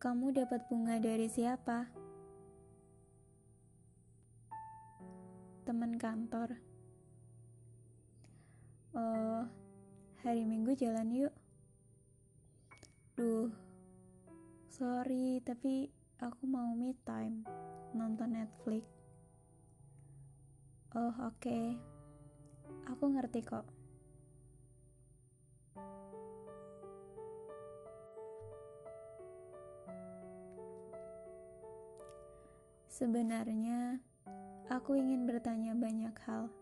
Kamu dapat bunga dari siapa? Teman kantor. Oh, hari Minggu jalan yuk. Duh, sorry, tapi aku mau me time, nonton Netflix. Oh, oke. Okay. Aku ngerti kok. Sebenarnya, aku ingin bertanya banyak hal,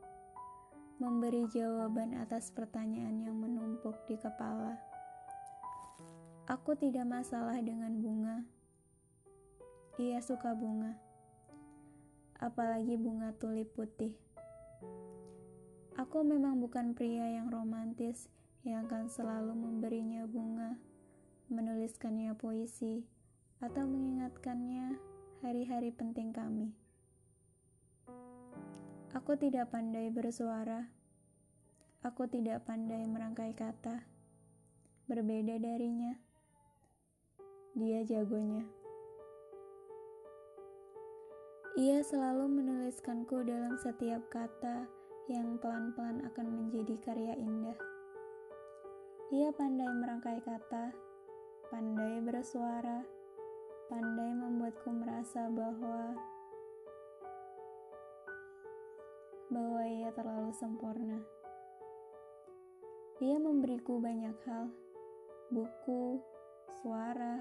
memberi jawaban atas pertanyaan yang menumpuk di kepala. Aku tidak masalah dengan bunga. Ia suka bunga, apalagi bunga tulip putih. Aku memang bukan pria yang romantis yang akan selalu memberinya bunga, menuliskannya puisi, atau mengingatkannya hari-hari penting kami. Aku tidak pandai bersuara. Aku tidak pandai merangkai kata. Berbeda darinya. Dia jagonya. Ia selalu menuliskanku dalam setiap kata yang pelan-pelan akan menjadi karya indah. Ia pandai merangkai kata, pandai bersuara, pandai membuatku merasa bahwa bahwa ia terlalu sempurna. Ia memberiku banyak hal, buku, suara,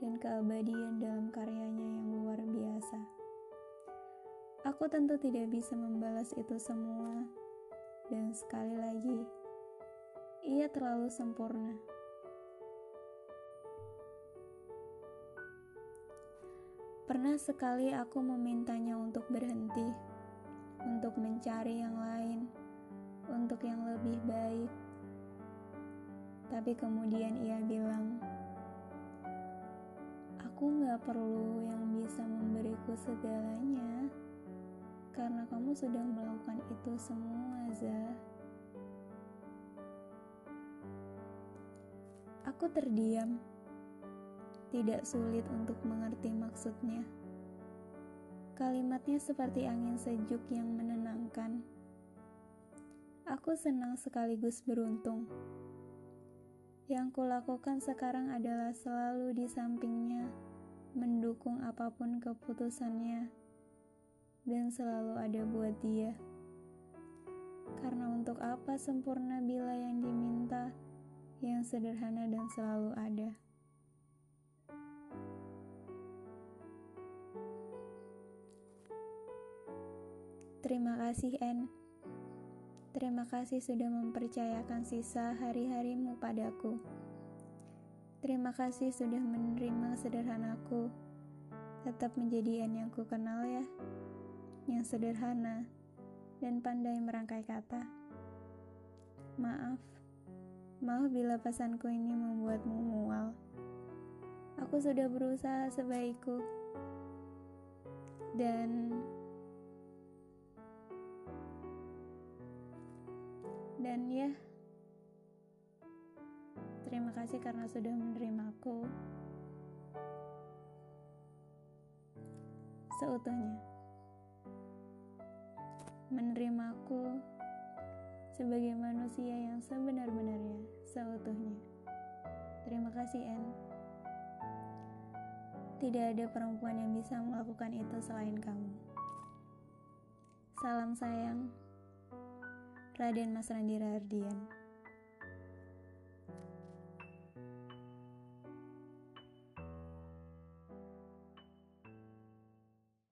dan keabadian dalam karyanya yang luar biasa. Aku tentu tidak bisa membalas itu semua, dan sekali lagi, ia terlalu sempurna. Pernah sekali aku memintanya untuk berhenti, untuk mencari yang lain, untuk yang lebih baik. Tapi kemudian ia bilang, Aku gak perlu yang bisa memberiku segalanya, karena kamu sudah melakukan itu semua, Zah. Aku terdiam tidak sulit untuk mengerti maksudnya. Kalimatnya seperti angin sejuk yang menenangkan. Aku senang sekaligus beruntung. Yang kulakukan sekarang adalah selalu di sampingnya, mendukung apa pun keputusannya, dan selalu ada buat dia. Karena untuk apa sempurna bila yang diminta, yang sederhana dan selalu ada. Terima kasih, N. Terima kasih sudah mempercayakan sisa hari-harimu padaku. Terima kasih sudah menerima sederhanaku. Tetap menjadi N yang ku kenal ya. Yang sederhana dan pandai merangkai kata. Maaf. Maaf bila pesanku ini membuatmu mual. Aku sudah berusaha sebaikku. Dan Dan ya, terima kasih karena sudah menerimaku seutuhnya. Menerimaku sebagai manusia yang sebenar-benarnya, seutuhnya. Terima kasih, En. Tidak ada perempuan yang bisa melakukan itu selain kamu. Salam sayang. Raden Mas Randi Rardian